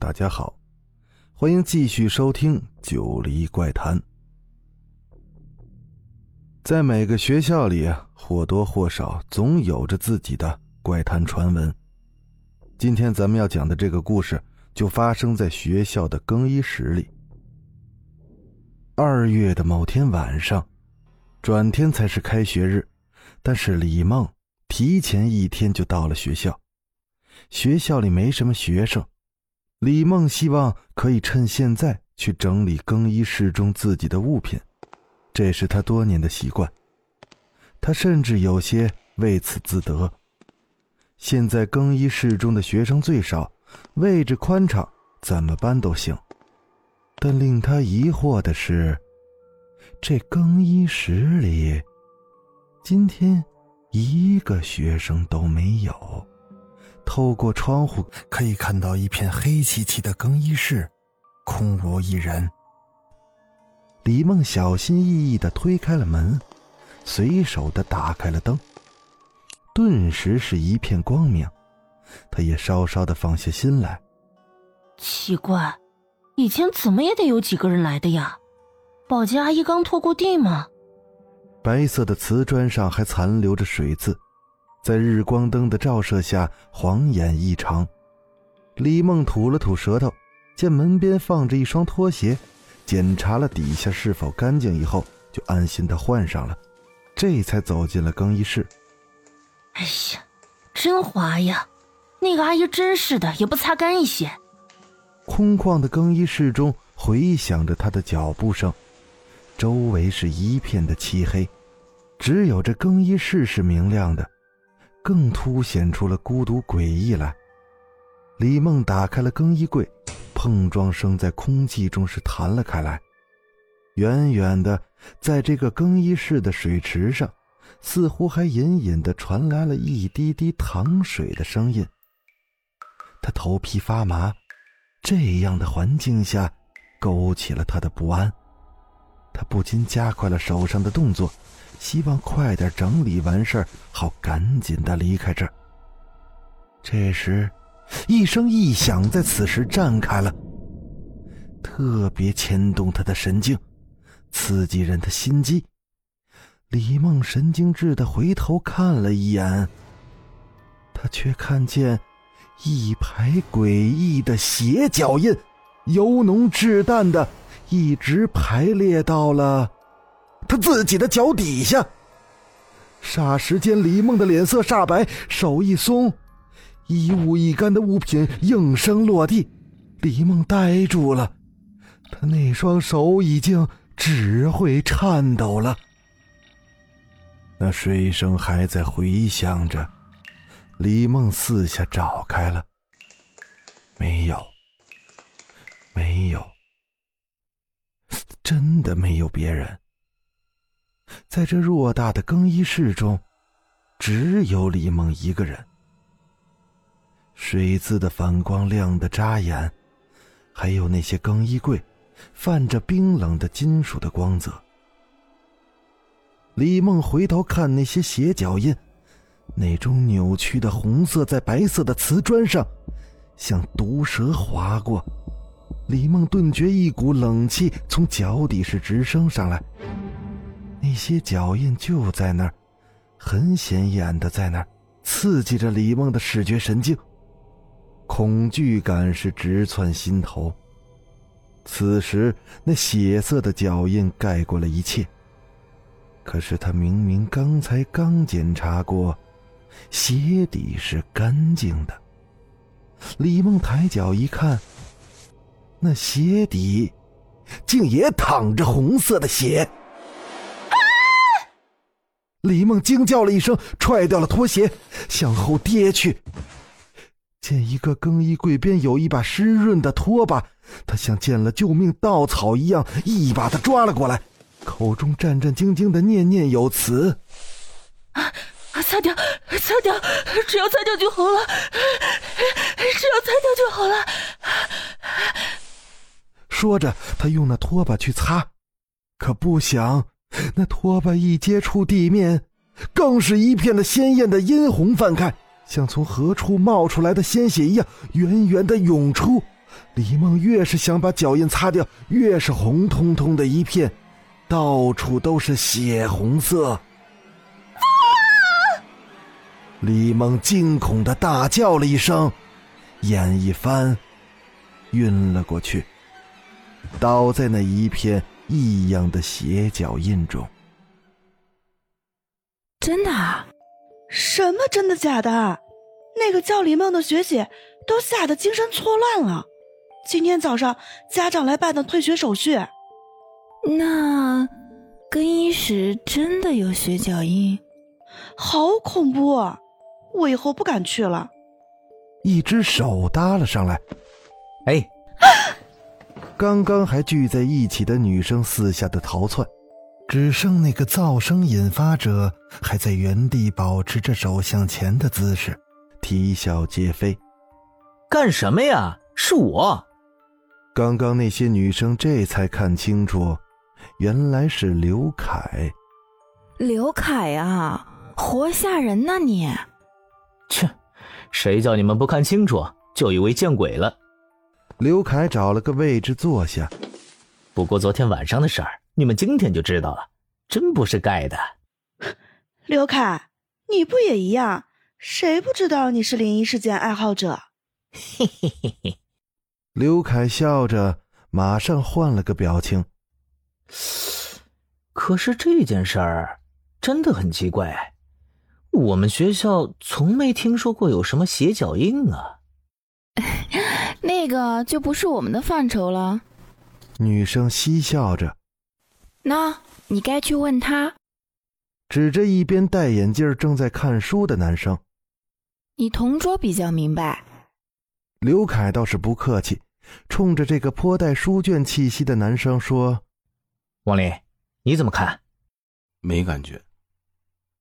大家好，欢迎继续收听《九黎怪谈》。在每个学校里，或多或少总有着自己的怪谈传闻。今天咱们要讲的这个故事，就发生在学校的更衣室里。二月的某天晚上，转天才是开学日，但是李梦提前一天就到了学校。学校里没什么学生，李梦希望可以趁现在去整理更衣室中自己的物品，这是他多年的习惯。他甚至有些为此自得。现在更衣室中的学生最少，位置宽敞，怎么搬都行。但令他疑惑的是，这更衣室里今天一个学生都没有。透过窗户可以看到一片黑漆漆的更衣室，空无一人。李梦小心翼翼的推开了门，随手的打开了灯，顿时是一片光明，他也稍稍的放下心来。奇怪，以前怎么也得有几个人来的呀？保洁阿姨刚拖过地吗？白色的瓷砖上还残留着水渍。在日光灯的照射下，晃眼异常。李梦吐了吐舌头，见门边放着一双拖鞋，检查了底下是否干净以后，就安心的换上了，这才走进了更衣室。哎呀，真滑呀！那个阿姨真是的，也不擦干一些。空旷的更衣室中回响着她的脚步声，周围是一片的漆黑，只有这更衣室是明亮的。更凸显出了孤独诡异来。李梦打开了更衣柜，碰撞声在空气中是弹了开来。远远的，在这个更衣室的水池上，似乎还隐隐的传来了一滴滴淌水的声音。他头皮发麻，这样的环境下，勾起了他的不安。他不禁加快了手上的动作。希望快点整理完事儿，好赶紧的离开这儿。这时，一声异响在此时绽开了，特别牵动他的神经，刺激人的心机。李梦神经质的回头看了一眼，他却看见一排诡异的血脚印，由浓至淡的，一直排列到了。他自己的脚底下。霎时间，李梦的脸色煞白，手一松，一物一干的物品应声落地。李梦呆住了，他那双手已经只会颤抖了。那水声还在回响着，李梦四下找开了，没有，没有，真的没有别人。在这偌大的更衣室中，只有李梦一个人。水渍的反光亮得扎眼，还有那些更衣柜，泛着冰冷的金属的光泽。李梦回头看那些鞋脚印，那种扭曲的红色在白色的瓷砖上，像毒蛇划过。李梦顿觉一股冷气从脚底是直升上来。那些脚印就在那儿，很显眼的在那儿，刺激着李梦的视觉神经。恐惧感是直窜心头。此时，那血色的脚印盖过了一切。可是他明明刚才刚检查过，鞋底是干净的。李梦抬脚一看，那鞋底，竟也淌着红色的血。李梦惊叫了一声，踹掉了拖鞋，向后跌去。见一个更衣柜边有一把湿润的拖把，他像见了救命稻草一样，一把的抓了过来，口中战战兢兢的念念有词：“啊，擦掉，擦掉，只要擦掉就好了，只要擦掉就好了。”说着，他用那拖把去擦，可不想，那拖把一接触地面，更是一片的鲜艳的殷红泛开。像从何处冒出来的鲜血一样，源源的涌出。李梦越是想把脚印擦掉，越是红彤彤的一片，到处都是血红色。李梦惊恐的大叫了一声，眼一翻，晕了过去，倒在那一片异样的血脚印中。真的？啊？什么真的假的？那个叫李梦的学姐都吓得精神错乱了。今天早上家长来办的退学手续。那更衣室真的有血脚印？好恐怖！啊我以后不敢去了。一只手搭了上来。哎！刚刚还聚在一起的女生四下的逃窜。只剩那个噪声引发者还在原地保持着手向前的姿势，啼笑皆非。干什么呀？是我。刚刚那些女生这才看清楚，原来是刘凯。刘凯啊，活吓人呐你！切，谁叫你们不看清楚就以为见鬼了？刘凯找了个位置坐下。不过昨天晚上的事儿。你们今天就知道了，真不是盖的。刘凯，你不也一样？谁不知道你是灵异事件爱好者？嘿嘿嘿嘿。刘凯笑着，马上换了个表情。可是这件事儿真的很奇怪，我们学校从没听说过有什么斜脚印啊。那个就不是我们的范畴了。女生嬉笑着。那你该去问他，指着一边戴眼镜正在看书的男生。你同桌比较明白。刘凯倒是不客气，冲着这个颇带书卷气息的男生说：“王林，你怎么看？没感觉。”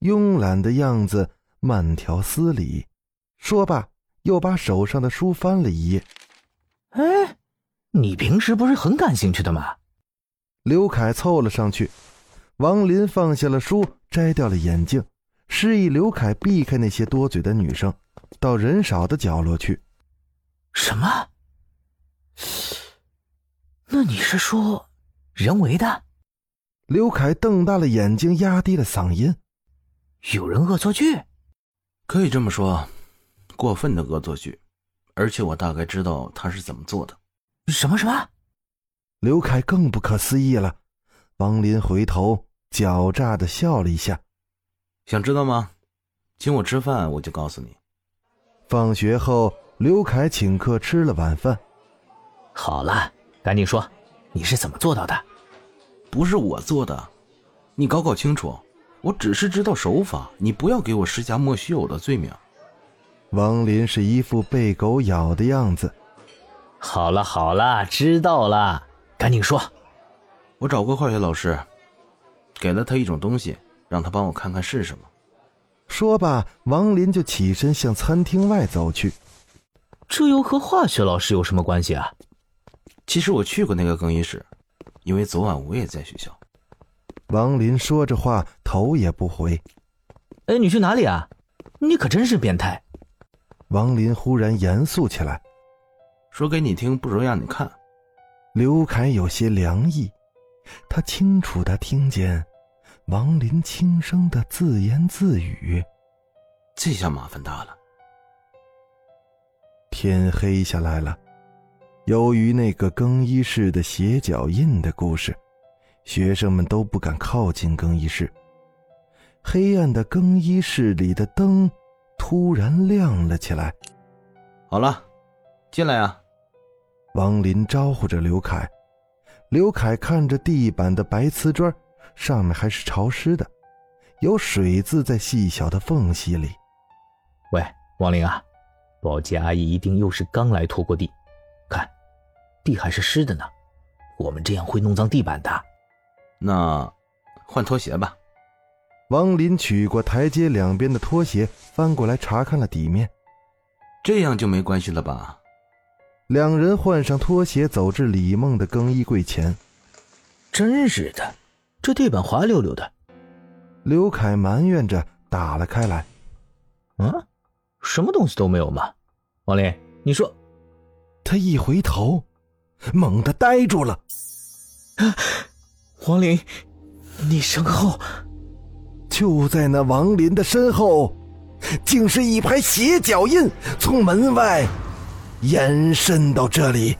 慵懒的样子，慢条斯理。说罢，又把手上的书翻了一页。哎，你平时不是很感兴趣的吗？刘凯凑了上去，王林放下了书，摘掉了眼镜，示意刘凯避开那些多嘴的女生，到人少的角落去。什么？那你是说人为的？刘凯瞪大了眼睛，压低了嗓音：“有人恶作剧？可以这么说，过分的恶作剧，而且我大概知道他是怎么做的。”什么什么？刘凯更不可思议了，王林回头狡诈的笑了一下，想知道吗？请我吃饭，我就告诉你。放学后，刘凯请客吃了晚饭。好了，赶紧说，你是怎么做到的？不是我做的，你搞搞清楚。我只是知道手法，你不要给我施加莫须有的罪名。王林是一副被狗咬的样子。好了好了，知道了。赶紧说！我找过化学老师，给了他一种东西，让他帮我看看是什么。说罢，王林就起身向餐厅外走去。这又和化学老师有什么关系啊？其实我去过那个更衣室，因为昨晚我也在学校。王林说着话，头也不回。哎，你去哪里啊？你可真是变态！王林忽然严肃起来，说给你听，不如让你看。刘凯有些凉意，他清楚的听见王林轻声的自言自语：“这下麻烦大了。”天黑下来了，由于那个更衣室的斜脚印的故事，学生们都不敢靠近更衣室。黑暗的更衣室里的灯突然亮了起来。好了，进来啊。王林招呼着刘凯，刘凯看着地板的白瓷砖，上面还是潮湿的，有水渍在细小的缝隙里。喂，王林啊，保洁阿姨一定又是刚来拖过地，看，地还是湿的呢。我们这样会弄脏地板的。那换拖鞋吧。王林取过台阶两边的拖鞋，翻过来查看了底面。这样就没关系了吧？两人换上拖鞋，走至李梦的更衣柜前。真是的，这地板滑溜溜的。刘凯埋怨着打了开来。啊，什么东西都没有吗？王林，你说。他一回头，猛地呆住了。王林，你身后，就在那王林的身后，竟是一排鞋脚印，从门外延伸到这里。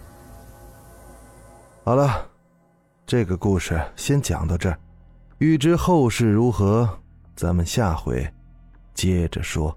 好了，这个故事先讲到这儿，欲知后事如何，咱们下回接着说。